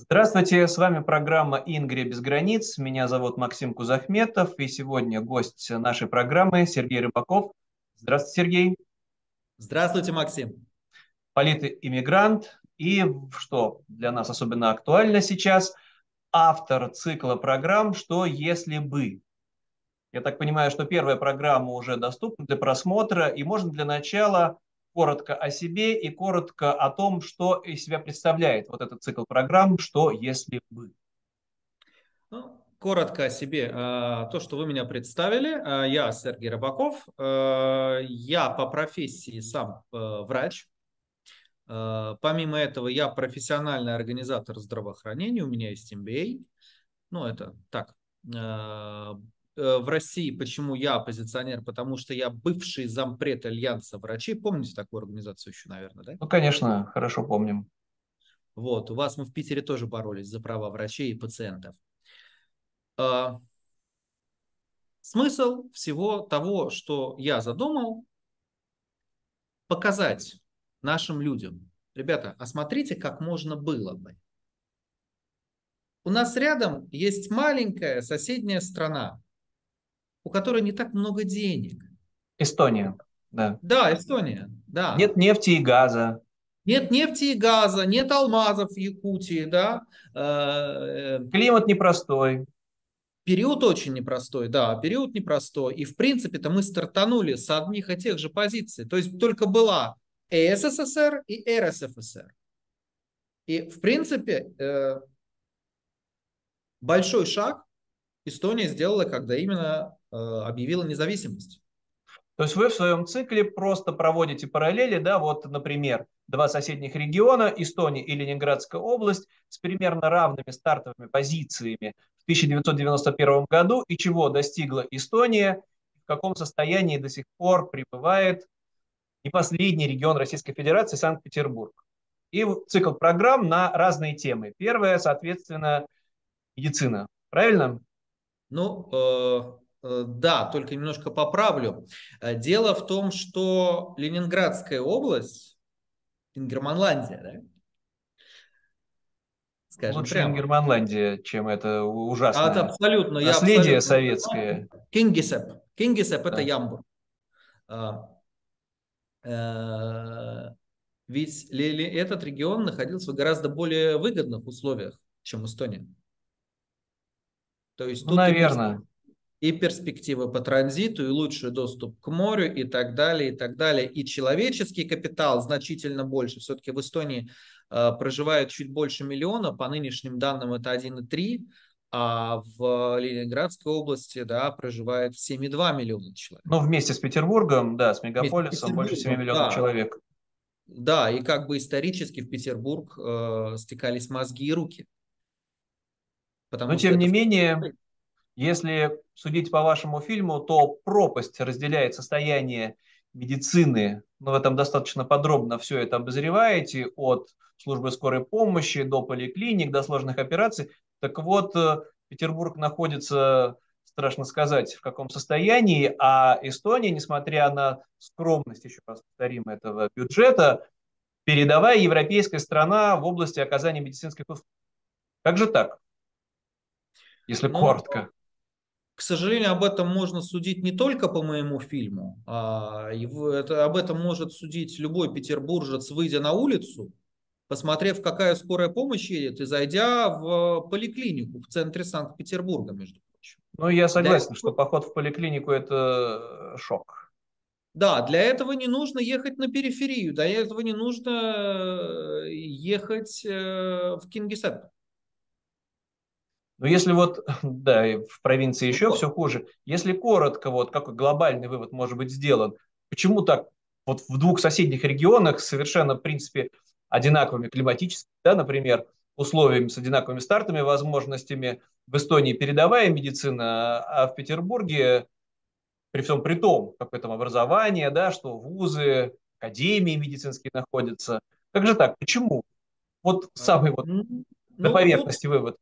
Здравствуйте, с вами программа «Ингрия без границ». Меня зовут Максим Кузахметов, и сегодня гость нашей программы Сергей Рыбаков. Здравствуйте, Сергей. Здравствуйте, Максим. Политэмигрант и, что для нас особенно актуально сейчас, автор цикла программ «Что если бы?». Я так понимаю, что первая программа уже доступна для просмотра, и можно для начала коротко о себе и коротко о том, что из себя представляет вот этот цикл программ «Что если бы?». Ну, коротко о себе. А, то, что вы меня представили, а, я Сергей Рыбаков, а, я по профессии сам врач. Помимо этого, я профессиональный организатор здравоохранения, у меня есть MBA. Ну, это так, в России, почему я оппозиционер, потому что я бывший зампред Альянса врачей. Помните такую организацию еще, наверное, да? Ну, конечно, хорошо помним. Вот, у вас мы в Питере тоже боролись за права врачей и пациентов. А, смысл всего того, что я задумал, показать нашим людям, ребята, а смотрите, как можно было бы. У нас рядом есть маленькая соседняя страна, у которой не так много денег. Эстония, да. Да, Эстония, да. Нет нефти и газа. Нет нефти и газа, нет алмазов в Якутии, да. Э, э, Климат непростой. Период очень непростой, да, период непростой. И в принципе-то мы стартанули с одних и тех же позиций. То есть только была СССР и РСФСР. И в принципе э, большой шаг Эстония сделала, когда именно объявила независимость. То есть вы в своем цикле просто проводите параллели, да, вот, например, два соседних региона, Эстония и Ленинградская область, с примерно равными стартовыми позициями в 1991 году, и чего достигла Эстония, в каком состоянии до сих пор пребывает не последний регион Российской Федерации Санкт-Петербург. И цикл программ на разные темы. Первое, соответственно, медицина. Правильно? Ну, э, э, да, только немножко поправлю. Э, дело в том, что Ленинградская область, Ингерманландия, да? Скажем Лучше прямо. Ингерманландия, чем это ужасное а, это абсолютно, наследие я абсолютно... советское. Кингисепп. Кингисепп да. это Ямбур. А, ведь этот регион находился в гораздо более выгодных условиях, чем Эстония. То есть ну, наверное. И перспективы по транзиту, и лучший доступ к морю, и так далее, и так далее. И человеческий капитал значительно больше. Все-таки в Эстонии э, проживает чуть больше миллиона, по нынешним данным это 1,3, а в Ленинградской области да, проживает 7,2 миллиона человек. Ну, вместе с Петербургом, да, с мегаполисом больше 7 миллионов да. человек. Да, и как бы исторически в Петербург э, стекались мозги и руки. Но тем не менее, если судить по вашему фильму, то пропасть разделяет состояние медицины, ну, в этом достаточно подробно все это обозреваете, от службы скорой помощи до поликлиник, до сложных операций. Так вот, э, Петербург находится, страшно сказать, в каком состоянии, а Эстония, несмотря на скромность, еще раз повторим, этого бюджета, передовая европейская страна в области оказания медицинских услуг. Как же так? если ну, коротко. К сожалению, об этом можно судить не только по моему фильму, а это, об этом может судить любой петербуржец, выйдя на улицу, посмотрев, какая скорая помощь едет, и зайдя в поликлинику в центре Санкт-Петербурга, между прочим. Ну, я согласен, для... что поход в поликлинику – это шок. Да, для этого не нужно ехать на периферию, для этого не нужно ехать э, в Кингисепп. Но если вот, да, в провинции еще все хуже, если коротко, вот какой глобальный вывод может быть сделан, почему так вот в двух соседних регионах совершенно, в принципе, одинаковыми климатическими, да, например, условиями с одинаковыми стартами, возможностями, в Эстонии передовая медицина, а в Петербурге при всем при том, какое там образование, да, что вузы, академии медицинские находятся. Как же так? Почему? Вот самый вот ну, на поверхности тут, вывод.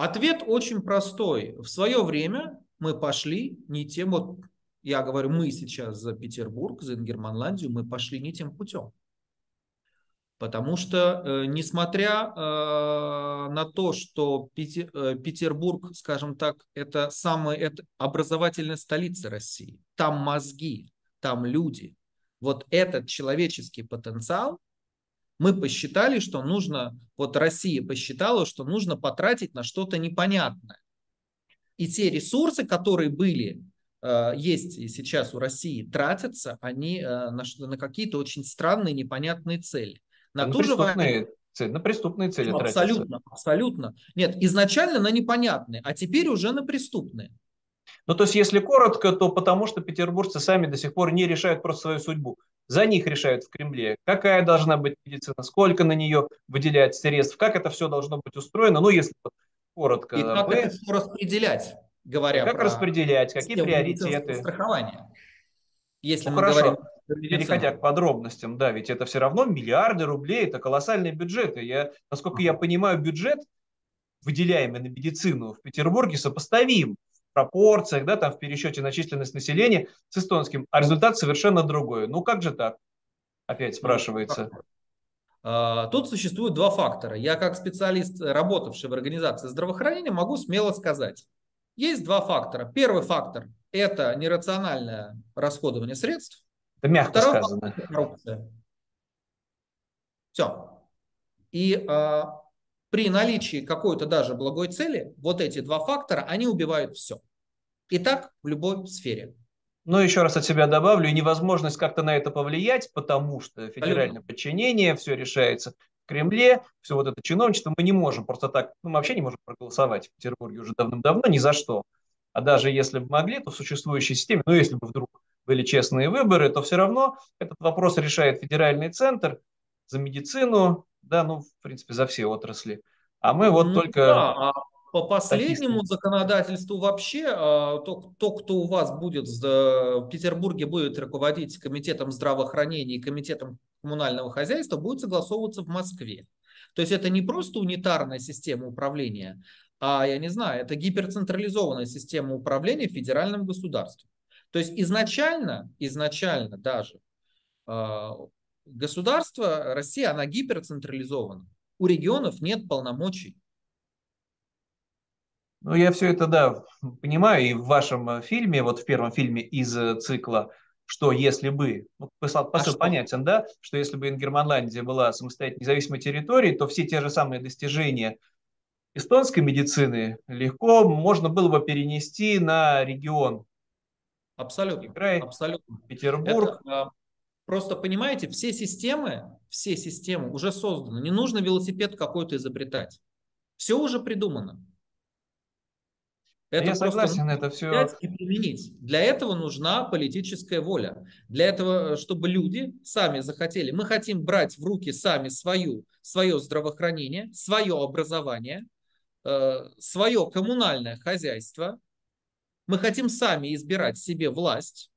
Ответ очень простой. В свое время мы пошли не тем, вот я говорю, мы сейчас за Петербург, за Ингерманландию, мы пошли не тем путем. Потому что, э, несмотря э, на то, что э, Петербург, скажем так, это самая это образовательная столица России, там мозги, там люди, вот этот человеческий потенциал, мы посчитали, что нужно, вот Россия посчитала, что нужно потратить на что-то непонятное. И те ресурсы, которые были, есть и сейчас у России, тратятся они на, на какие-то очень странные, непонятные цели на, на ту же войну. Цели, на преступные цели Абсолютно, тратятся. абсолютно. Нет, изначально на непонятные, а теперь уже на преступные. Ну, то есть, если коротко, то потому что петербуржцы сами до сих пор не решают просто свою судьбу. За них решают в Кремле, какая должна быть медицина, сколько на нее выделять средств, как это все должно быть устроено. Ну, если коротко. И как мы... это все распределять, говоря Как про распределять, какие приоритеты. Страхование. Если ну, мы хорошо. говорим переходя к подробностям, да, ведь это все равно миллиарды рублей, это колоссальные бюджеты. Я, насколько я понимаю, бюджет, выделяемый на медицину в Петербурге, сопоставим пропорциях, да, там в пересчете на численность населения с эстонским, а результат совершенно другой. Ну как же так? Опять спрашивается. А, тут существует два фактора. Я как специалист, работавший в организации здравоохранения, могу смело сказать. Есть два фактора. Первый фактор – это нерациональное расходование средств. Это мягко Второй сказано. Коррупция. Все. И э, при наличии какой-то даже благой цели, вот эти два фактора, они убивают все. И так в любой сфере. Ну, еще раз от себя добавлю, и невозможность как-то на это повлиять, потому что федеральное подчинение, все решается в Кремле, все вот это чиновничество, мы не можем просто так, ну, мы вообще не можем проголосовать в Петербурге уже давным-давно ни за что. А даже если бы могли, то в существующей системе, ну, если бы вдруг были честные выборы, то все равно этот вопрос решает федеральный центр за медицину, да, ну, в принципе, за все отрасли. А мы вот ну, только... Да, а по последнему законодательству вообще, а, то, то, кто у вас будет в Петербурге будет руководить комитетом здравоохранения и комитетом коммунального хозяйства, будет согласовываться в Москве. То есть это не просто унитарная система управления, а, я не знаю, это гиперцентрализованная система управления в федеральном государстве. То есть изначально, изначально даже а, государство Россия, она гиперцентрализована. У регионов нет полномочий. Ну, я все это, да, понимаю. И в вашем э, фильме, вот в первом фильме из э, цикла что если бы, ну, посыл, посыл а понятен, да, что если бы Ингерманландия была самостоятельной независимой территорией, то все те же самые достижения эстонской медицины легко можно было бы перенести на регион Абсолютно. Играй, абсолютно. Петербург. Это, а, просто понимаете, все системы, все системы уже созданы. Не нужно велосипед какой-то изобретать. Все уже придумано. Это Я согласен, это все. И применить. Для этого нужна политическая воля. Для этого, чтобы люди сами захотели. Мы хотим брать в руки сами свою, свое здравоохранение, свое образование, э, свое коммунальное хозяйство, мы хотим сами избирать себе власть.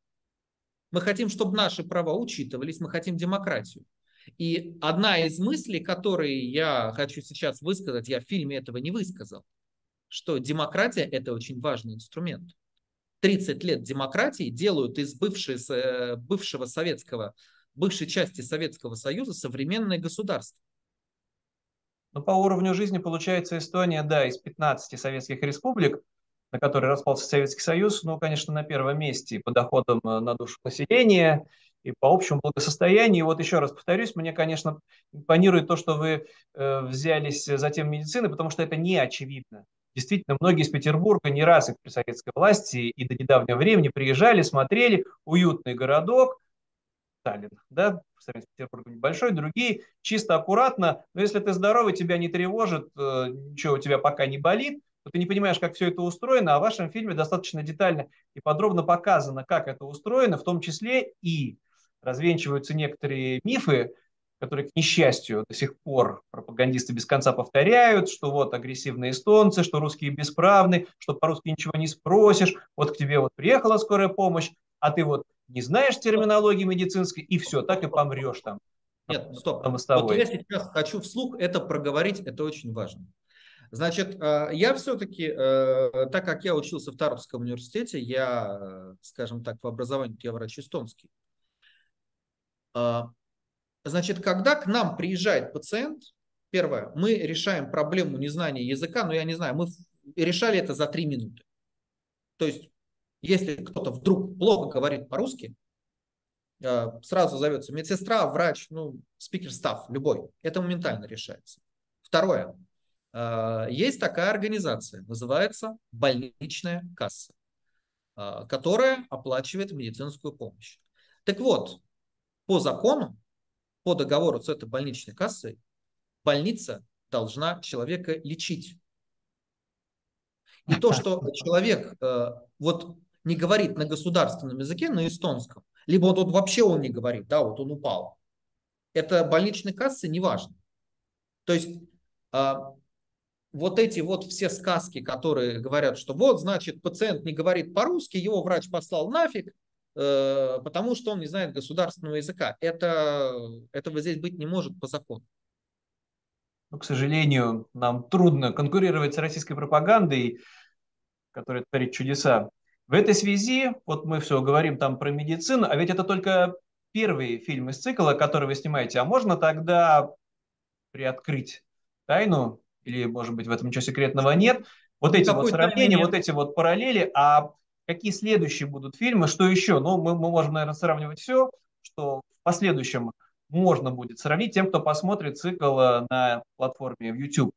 Мы хотим, чтобы наши права учитывались. Мы хотим демократию. И одна из мыслей, которые я хочу сейчас высказать, я в фильме этого не высказал, что демократия – это очень важный инструмент. 30 лет демократии делают из бывшей, э, бывшего советского, бывшей части Советского Союза современное государство. Но по уровню жизни получается Эстония, да, из 15 советских республик на которой распался Советский Союз, ну, конечно, на первом месте по доходам э, на душу населения и по общему благосостоянию. И вот еще раз повторюсь, мне, конечно, импонирует то, что вы э, взялись за тему медицины, потому что это не очевидно. Действительно, многие из Петербурга не раз и при советской власти, и до недавнего времени приезжали, смотрели, уютный городок, Сталин, да, по сравнению с Петербургом небольшой, другие чисто аккуратно, но если ты здоровый, тебя не тревожит, э, ничего у тебя пока не болит, то ты не понимаешь, как все это устроено, а в вашем фильме достаточно детально и подробно показано, как это устроено, в том числе и развенчиваются некоторые мифы, которые, к несчастью, до сих пор пропагандисты без конца повторяют, что вот агрессивные эстонцы, что русские бесправны, что по-русски ничего не спросишь, вот к тебе вот приехала скорая помощь, а ты вот не знаешь терминологии медицинской, и все, так и помрешь там. Нет, стоп. Вот я сейчас хочу вслух это проговорить, это очень важно. Значит, э, я все-таки, э, так как я учился в Таровском университете, я, э, скажем так, по образованию я врач эстонский. Значит, когда к нам приезжает пациент, первое, мы решаем проблему незнания языка, но я не знаю, мы решали это за три минуты. То есть, если кто-то вдруг плохо говорит по-русски, сразу зовется медсестра, врач, ну, спикер став, любой. Это моментально решается. Второе. Э, есть такая организация, называется больничная касса, э, которая оплачивает медицинскую помощь. Так вот, по закону, по договору с этой больничной кассой, больница должна человека лечить. И то, что человек э, вот не говорит на государственном языке, на эстонском, либо вот, вот вообще он не говорит, да, вот он упал, это больничной кассы не важно. То есть э, вот эти вот все сказки, которые говорят, что вот, значит, пациент не говорит по-русски, его врач послал нафиг, э, потому что он не знает государственного языка. Это, этого здесь быть не может по закону. Но, к сожалению, нам трудно конкурировать с российской пропагандой, которая творит чудеса. В этой связи, вот мы все говорим там про медицину, а ведь это только первый фильм из цикла, который вы снимаете. А можно тогда приоткрыть тайну, или, может быть, в этом ничего секретного нет, вот эти Какой вот сравнения, вот эти вот параллели, а какие следующие будут фильмы, что еще? Ну, мы, мы можем, наверное, сравнивать все, что в последующем можно будет сравнить тем, кто посмотрит цикл э, на платформе в YouTube.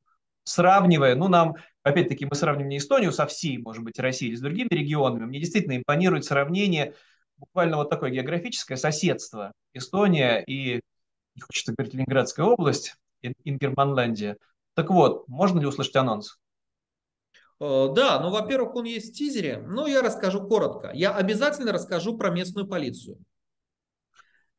Сравнивая, ну, нам, опять-таки, мы сравним не Эстонию со всей, может быть, Россией или с другими регионами, мне действительно импонирует сравнение буквально вот такое географическое соседство Эстония и, не хочется говорить, Ленинградская область, Ингерманландия. Так вот, можно ли услышать анонс? Э, да, ну, во-первых, он есть в тизере, но я расскажу коротко. Я обязательно расскажу про местную полицию.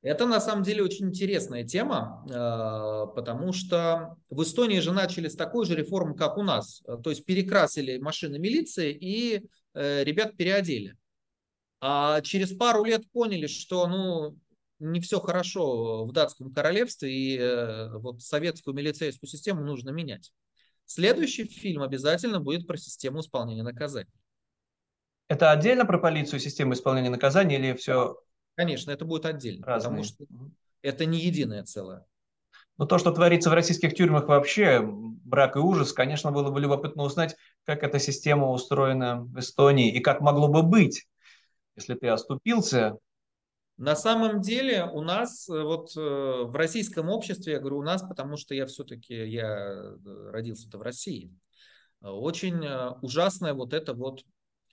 Это на самом деле очень интересная тема, э, потому что в Эстонии же начали с такой же реформы, как у нас. То есть перекрасили машины милиции и э, ребят переодели. А через пару лет поняли, что ну, не все хорошо в датском королевстве, и э, вот советскую милицейскую систему нужно менять. Следующий фильм обязательно будет про систему исполнения наказаний. Это отдельно про полицию, систему исполнения наказаний или все Конечно, это будет отдельно, Разные. потому что это не единое целое. Но то, что творится в российских тюрьмах вообще, брак и ужас, конечно, было бы любопытно узнать, как эта система устроена в Эстонии и как могло бы быть, если ты оступился. На самом деле у нас э, вот э, в российском обществе, я говорю у нас, потому что я все-таки я э, родился-то в России, очень ужасное вот это вот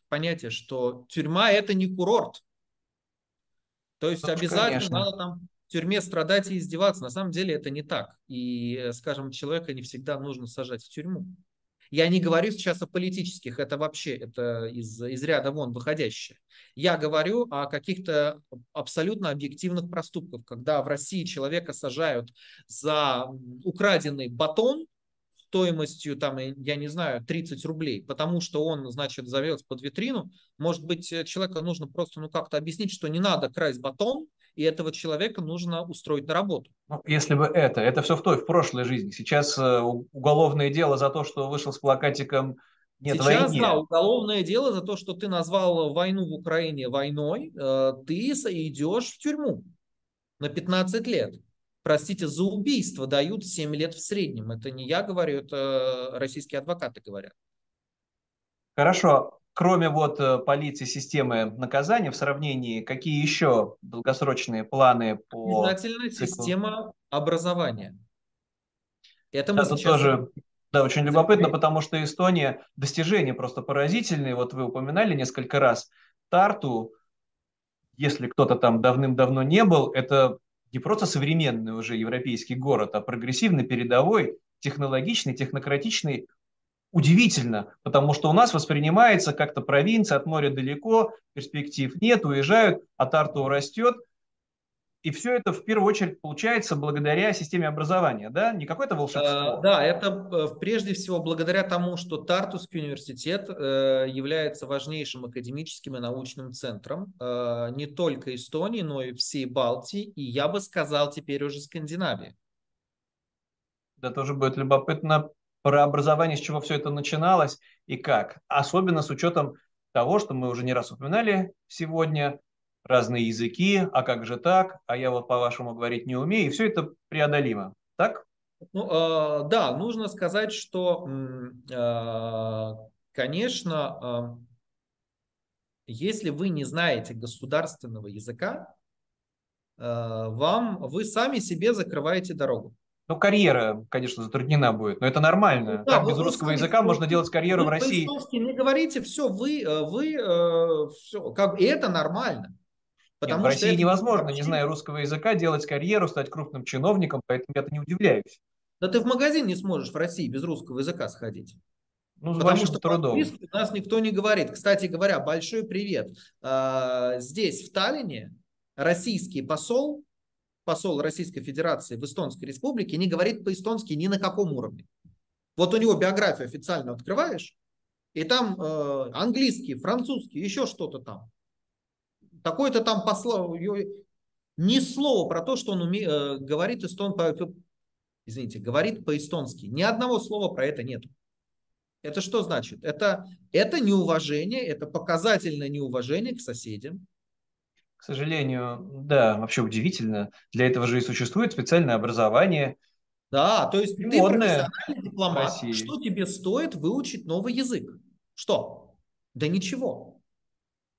понятие, что тюрьма это не курорт. То есть ну, обязательно конечно. надо там в тюрьме страдать и издеваться. На самом деле это не так. И, скажем, человека не всегда нужно сажать в тюрьму. Я не говорю сейчас о политических, это вообще это из, из ряда вон выходящее. Я говорю о каких-то абсолютно объективных проступках, когда в России человека сажают за украденный батон, стоимостью, там, я не знаю, 30 рублей, потому что он, значит, завез под витрину, может быть, э, человека нужно просто, ну, как-то объяснить, что не надо красть батон, и этого человека нужно устроить на работу. Ну, если бы это, это все в той, в прошлой жизни. Сейчас э, уголовное дело за то, что вышел с плакатиком нет Сейчас, войне. да, уголовное дело за то, что ты назвал войну в Украине войной, э, ты идешь в тюрьму на 15 лет простите, за убийство дают 7 лет в среднем. Это не я говорю, это российские адвокаты говорят. Хорошо. Кроме вот э, полиции, системы наказания, в сравнении, какие еще долгосрочные планы по Обязательно циклу? система образования. Это мы сейчас... тоже да, очень любопытно, потому что Эстония достижения просто поразительные. Вот вы упоминали несколько раз Тарту, если кто-то там давным-давно не был, это не просто современный уже европейский город, а прогрессивный, передовой, технологичный, технократичный, удивительно, потому что у нас воспринимается как-то провинция, от моря далеко, перспектив нет, уезжают, а Тарту растет – и все это в первую очередь получается благодаря системе образования, да? Не какое-то волшебство. Э, да, это э, прежде всего благодаря тому, что Тартусский университет э, является важнейшим академическим и научным центром не только Эстонии, но и всей Балтии, и я бы сказал теперь уже Скандинавии. Да, тоже будет любопытно про образование, с чего все это начиналось и как. Особенно с учетом того, что мы уже не раз упоминали сегодня, разные языки, а как же так, а я вот по-вашему говорить не умею, и все это преодолимо, так? Ну, э, да, нужно сказать, что, э, конечно, э, если вы не знаете государственного языка, вам, вы сами себе закрываете дорогу. Ну, карьера, конечно, затруднена будет, но это нормально. Ну, да, как без русского языка вы, можно делать карьеру в России? Вы не говорите, все, вы, э, вы, э, все, как, и это нормально. Потому Нет, в России невозможно, вообще... не зная русского языка, делать карьеру, стать крупным чиновником, поэтому я-то не удивляюсь. Да ты в магазин не сможешь в России без русского языка сходить. Ну, Потому что трудом. у нас никто не говорит. Кстати говоря, большой привет. А, здесь, в Таллине, российский посол, посол Российской Федерации в Эстонской Республике не говорит по-эстонски ни на каком уровне. Вот у него биографию официально открываешь, и там э, английский, французский, еще что-то там. Такой-то там посол, ни слова про то, что он уме, э, говорит эстон, по, извините, говорит по-эстонски. Ни одного слова про это нет. Это что значит? Это, это неуважение, это показательное неуважение к соседям. К сожалению, да, вообще удивительно. Для этого же и существует специальное образование. Да, то есть ты профессиональный дипломат. Что тебе стоит выучить новый язык? Что? Да ничего.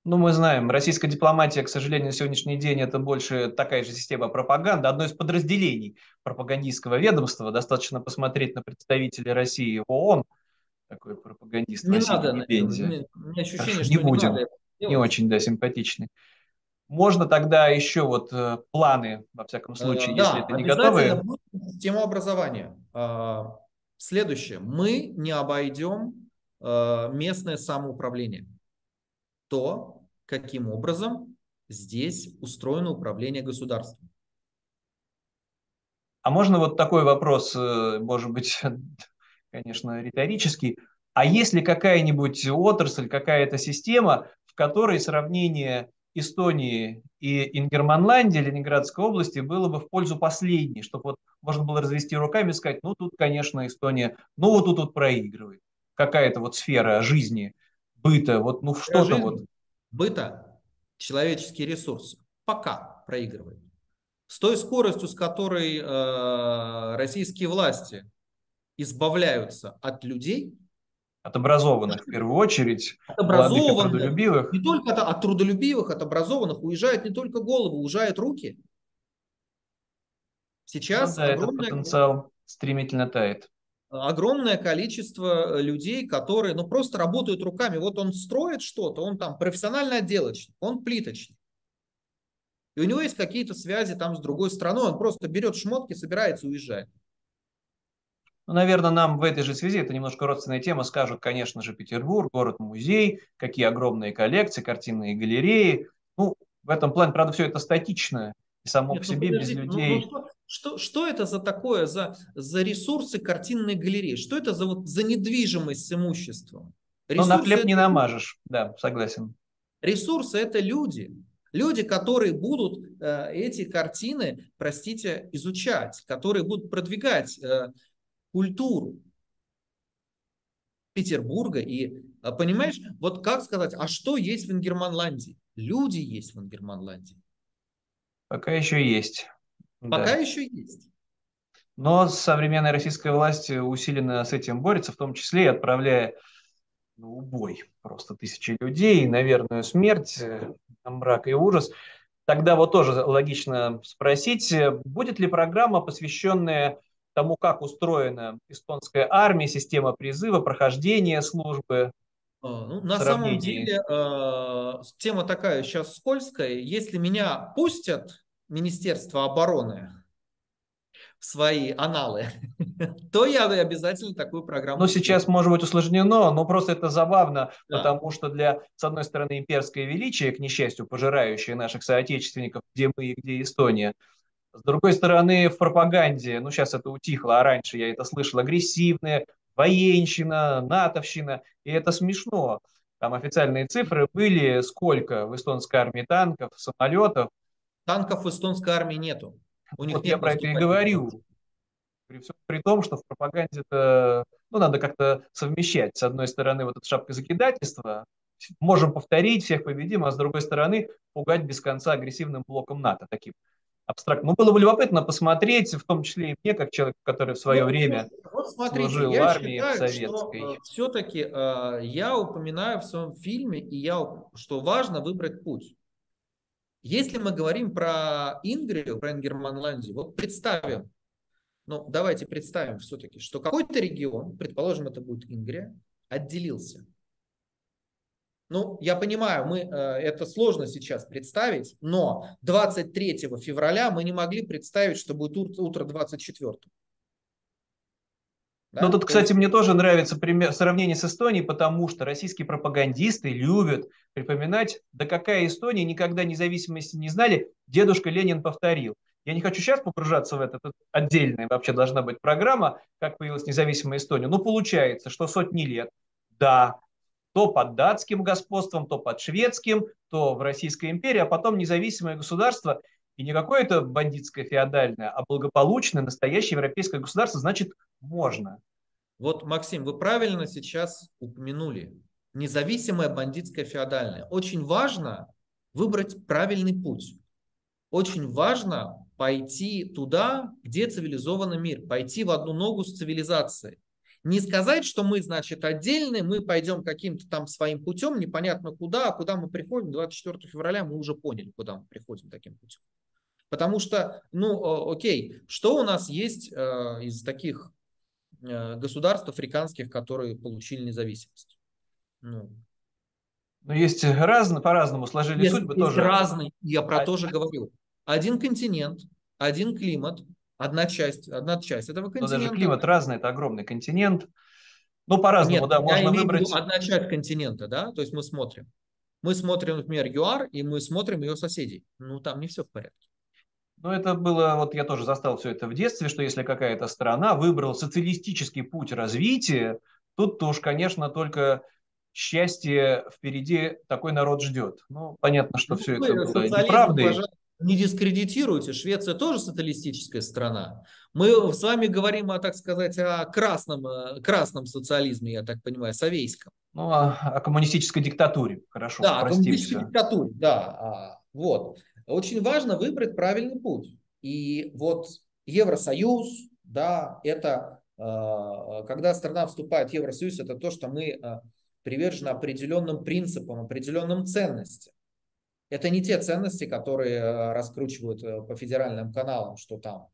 Ну, мы знаем, российская дипломатия, к сожалению, на сегодняшний день это больше такая же система пропаганды, одно из подразделений пропагандистского ведомства. Достаточно посмотреть на представителей России в ООН, такой пропагандист не надо, не, не, не ощущение, что не, будем. Не, надо не очень, да, симпатичный. Можно тогда еще вот э, планы, во всяком э, случае, э, если да, это не готовы. Тему образования. А, следующее. Мы не обойдем э, местное самоуправление. То, каким образом здесь устроено управление государством. А можно вот такой вопрос, может быть, конечно, риторический. А есть ли какая-нибудь отрасль, какая-то система, в которой сравнение Эстонии и Ингерманландии, Ленинградской области, было бы в пользу последней, чтобы вот можно было развести руками и сказать, ну тут, конечно, Эстония, ну вот тут вот проигрывает. Какая-то вот сфера жизни, быта, вот ну что-то вот. Быта, человеческий ресурс пока проигрывает. С той скоростью, с которой э, российские власти избавляются от людей. От образованных в первую очередь, от образованных, трудолюбивых. Не только от, от трудолюбивых, от образованных уезжают не только головы, уезжают руки. Сейчас ну, да, огромное, этот потенциал стремительно тает. Огромное количество людей, которые ну, просто работают руками. Вот он строит что-то, он там профессиональный отделочник, он плиточник. И у него есть какие-то связи там с другой страной, он просто берет шмотки, собирается уезжает. Ну, наверное, нам в этой же связи, это немножко родственная тема, скажут, конечно же, Петербург, город-музей, какие огромные коллекции, картинные галереи. Ну, в этом плане, правда, все это статично и само Нет, по ну, себе, ну, без людей. Ну, ну, что, что это за такое, за, за ресурсы картинной галереи? Что это за, вот, за недвижимость с имуществом? Ресурсы ну, на хлеб это... не намажешь, да, согласен. Ресурсы – это люди. Люди, которые будут э, эти картины, простите, изучать, которые будут продвигать э, культуру Петербурга. И а, понимаешь, вот как сказать, а что есть в Ингерманландии? Люди есть в Ингерманландии. Пока еще есть. Пока да. еще есть. Но современная российская власть усиленно с этим борется, в том числе и отправляя на убой просто тысячи людей, на верную смерть, э, мрак и ужас. Тогда вот тоже логично спросить, будет ли программа, посвященная тому, как устроена эстонская армия, система призыва, прохождения службы. А, ну, на самом деле э, тема такая сейчас скользкая. Если меня пустят Министерство обороны в свои аналы, то я обязательно такую программу. Ну, сейчас, может быть, усложнено, но просто это забавно, да. потому что для, с одной стороны, имперское величие, к несчастью, пожирающее наших соотечественников, где мы и где Эстония, с другой стороны, в пропаганде, ну сейчас это утихло, а раньше я это слышал, агрессивная, военщина, натовщина, и это смешно. Там официальные цифры были, сколько в эстонской армии танков, самолетов. Танков в эстонской армии нету. У них вот нет я про это и говорю. При, всем, при том, что в пропаганде это, ну, надо как-то совмещать. С одной стороны, вот эта шапка закидательства, можем повторить, всех победим, а с другой стороны пугать без конца агрессивным блоком НАТО, таким абстрактно. Ну, было бы любопытно посмотреть, в том числе и мне, как человек, который в свое вот, время вот смотрите, служил в армии считаю, советской. Что, э, все-таки э, я упоминаю в своем фильме, и я, что важно выбрать путь. Если мы говорим про Ингрию, про Ингерманландию, вот представим, ну давайте представим все-таки, что какой-то регион, предположим, это будет Ингрия, отделился. Ну, я понимаю, мы, э, это сложно сейчас представить, но 23 февраля мы не могли представить, что будет утро 24. Да? Ну, тут, кстати, мне тоже нравится пример, сравнение с Эстонией, потому что российские пропагандисты любят припоминать, да какая Эстония, никогда независимости не знали, дедушка Ленин повторил. Я не хочу сейчас погружаться в это, это отдельная вообще должна быть программа, как появилась независимая Эстония. Но получается, что сотни лет, да, то под датским господством, то под шведским, то в Российской империи, а потом независимое государство, и не какое-то бандитское феодальное, а благополучное настоящее европейское государство, значит, можно. Вот, Максим, вы правильно сейчас упомянули. Независимое бандитское феодальное. Очень важно выбрать правильный путь. Очень важно пойти туда, где цивилизованный мир, пойти в одну ногу с цивилизацией. Не сказать, что мы, значит, отдельные, мы пойдем каким-то там своим путем, непонятно куда, а куда мы приходим. 24 февраля мы уже поняли, куда мы приходим таким путем. Потому что, ну, окей, что у нас есть э, из таких э, государств африканских, которые получили независимость? Ну, но есть разные, по-разному сложились есть, судьбы есть тоже. разные, я про а... то же говорю. Один континент, один климат, одна часть, одна часть этого континента. Но даже климат разный, это огромный континент. Ну, по-разному, Нет, да, можно выбрать. одна часть континента, да, то есть мы смотрим. Мы смотрим, например, ЮАР, и мы смотрим ее соседей. Ну, там не все в порядке. Ну, это было, вот я тоже застал все это в детстве, что если какая-то страна выбрала социалистический путь развития, тут-то уж, конечно, только счастье впереди такой народ ждет. Ну, понятно, что ну, все это было неправдой не дискредитируйте, Швеция тоже социалистическая страна. Мы с вами говорим, о, так сказать, о красном, э, красном социализме, я так понимаю, совейском. Ну, о, о коммунистической диктатуре, хорошо. Да, о коммунистической диктатуре, да. А, вот. Очень важно выбрать правильный путь. И вот Евросоюз, да, это э, когда страна вступает в Евросоюз, это то, что мы э, привержены определенным принципам, определенным ценностям. Это не те ценности, которые э, раскручивают э, по федеральным каналам, что там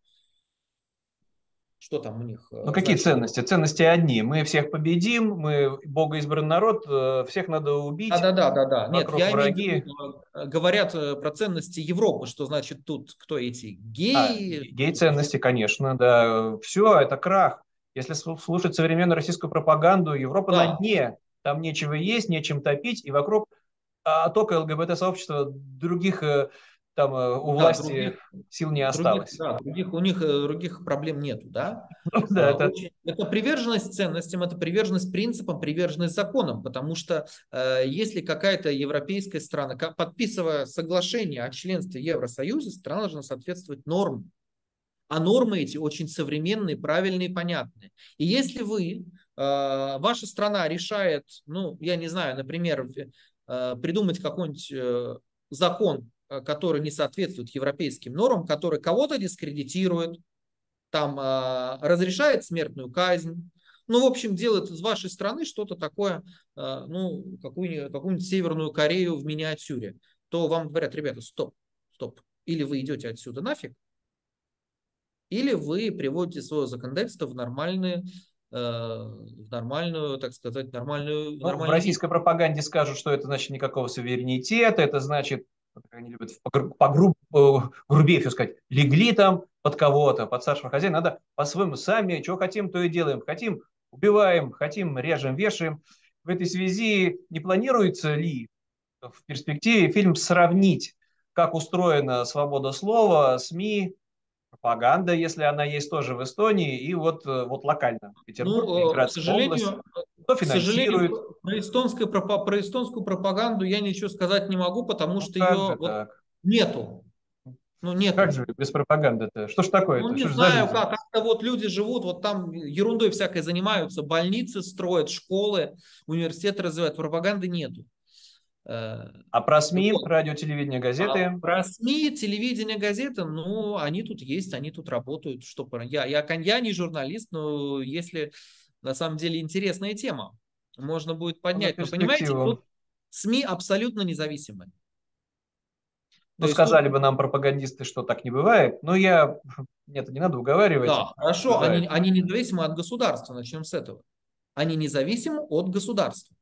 что там у них? Э, ну какие значит, ценности? Ценности одни. Мы всех победим, мы богоизбранный народ, всех надо убить. Да, да, да, да. Нет, я враги. имею в виду, говорят про ценности Европы, что значит тут кто эти геи? А, гей-ценности, конечно, да. Все, это крах. Если слушать современную российскую пропаганду, Европа да. на дне. Там нечего есть, нечем топить, и вокруг а только ЛГБТ-сообщества других э, там э, у да, власти других, сил не осталось. Других, да, других, у них э, других проблем нету, да? Да а, это... Очень, это приверженность ценностям, это приверженность принципам, приверженность законам, потому что э, если какая-то европейская страна, подписывая соглашение о членстве Евросоюза, страна должна соответствовать нормам. А нормы эти очень современные, правильные, понятные. И если вы, э, ваша страна решает, ну, я не знаю, например, Э, придумать какой-нибудь э, закон, который не соответствует европейским нормам, который кого-то дискредитирует, там разрешает смертную казнь, ну, в общем, делает из вашей страны что-то такое, ну, какую-нибудь, какую-нибудь Северную Корею в миниатюре, то вам говорят, ребята, стоп, стоп, или вы идете отсюда нафиг, или вы приводите свое законодательство в нормальные Э, в нормальную, так сказать, нормальную... Ну, нормальную... В российской пропаганде скажут, что это значит никакого суверенитета, это значит, как они любят по груб, грубее все сказать, легли там под кого-то, под старшего хозяина, надо по-своему сами, что хотим, то и делаем. Хотим, убиваем, хотим, режем, вешаем. В этой связи не планируется ли в перспективе фильм сравнить, как устроена свобода слова, СМИ, пропаганда, если она есть тоже в Эстонии, и вот, э, вот локально, Петербург, ну, Ленинградская к сожалению, область. Кто финансирует? Про, эстонскую, про, про эстонскую пропаганду я ничего сказать не могу, потому ну, что ее вот нету. Ну, нет. Как же без пропаганды-то? Что ж такое-то? Ну, не Что знаю, как. Как-то вот люди живут, вот там ерундой всякой занимаются, больницы строят, школы, университеты развивают, пропаганды нету. А про СМИ, вот. радио, телевидение, газеты? А про СМИ, телевидение, газеты, ну, они тут есть, они тут работают. Что, я, я, я не журналист, но если на самом деле интересная тема, можно будет поднять. Но понимаете, тут СМИ абсолютно независимые. Ну, есть, сказали тут... бы нам пропагандисты, что так не бывает, но я... Нет, не надо уговаривать. Да, хорошо, они, они независимы от государства, начнем с этого. Они независимы от государства.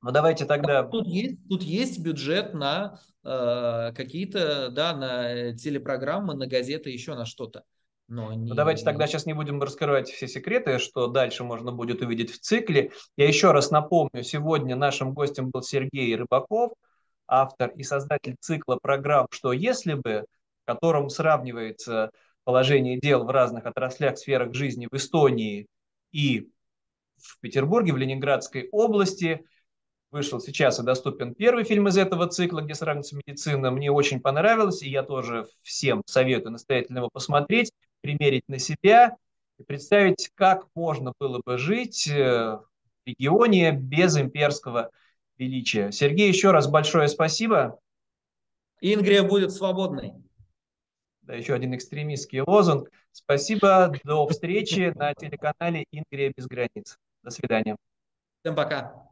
Ну, давайте тогда... Тут есть, тут есть бюджет на э, какие-то, да, на телепрограммы, на газеты, еще на что-то. Но не... ну, давайте тогда сейчас не будем раскрывать все секреты, что дальше можно будет увидеть в цикле. Я еще раз напомню, сегодня нашим гостем был Сергей Рыбаков, автор и создатель цикла программ «Что если бы», в котором сравнивается положение дел в разных отраслях, сферах жизни в Эстонии и в Петербурге, в Ленинградской области. Вышел сейчас и доступен первый фильм из этого цикла, где сравнивается медицина. Мне очень понравилось, и я тоже всем советую настоятельно его посмотреть, примерить на себя и представить, как можно было бы жить э, в регионе без имперского величия. Сергей, еще раз большое спасибо. Ингрия будет свободной. Да, еще один экстремистский лозунг. Спасибо, до встречи на телеканале Ингрия без границ. До свидания. Всем пока.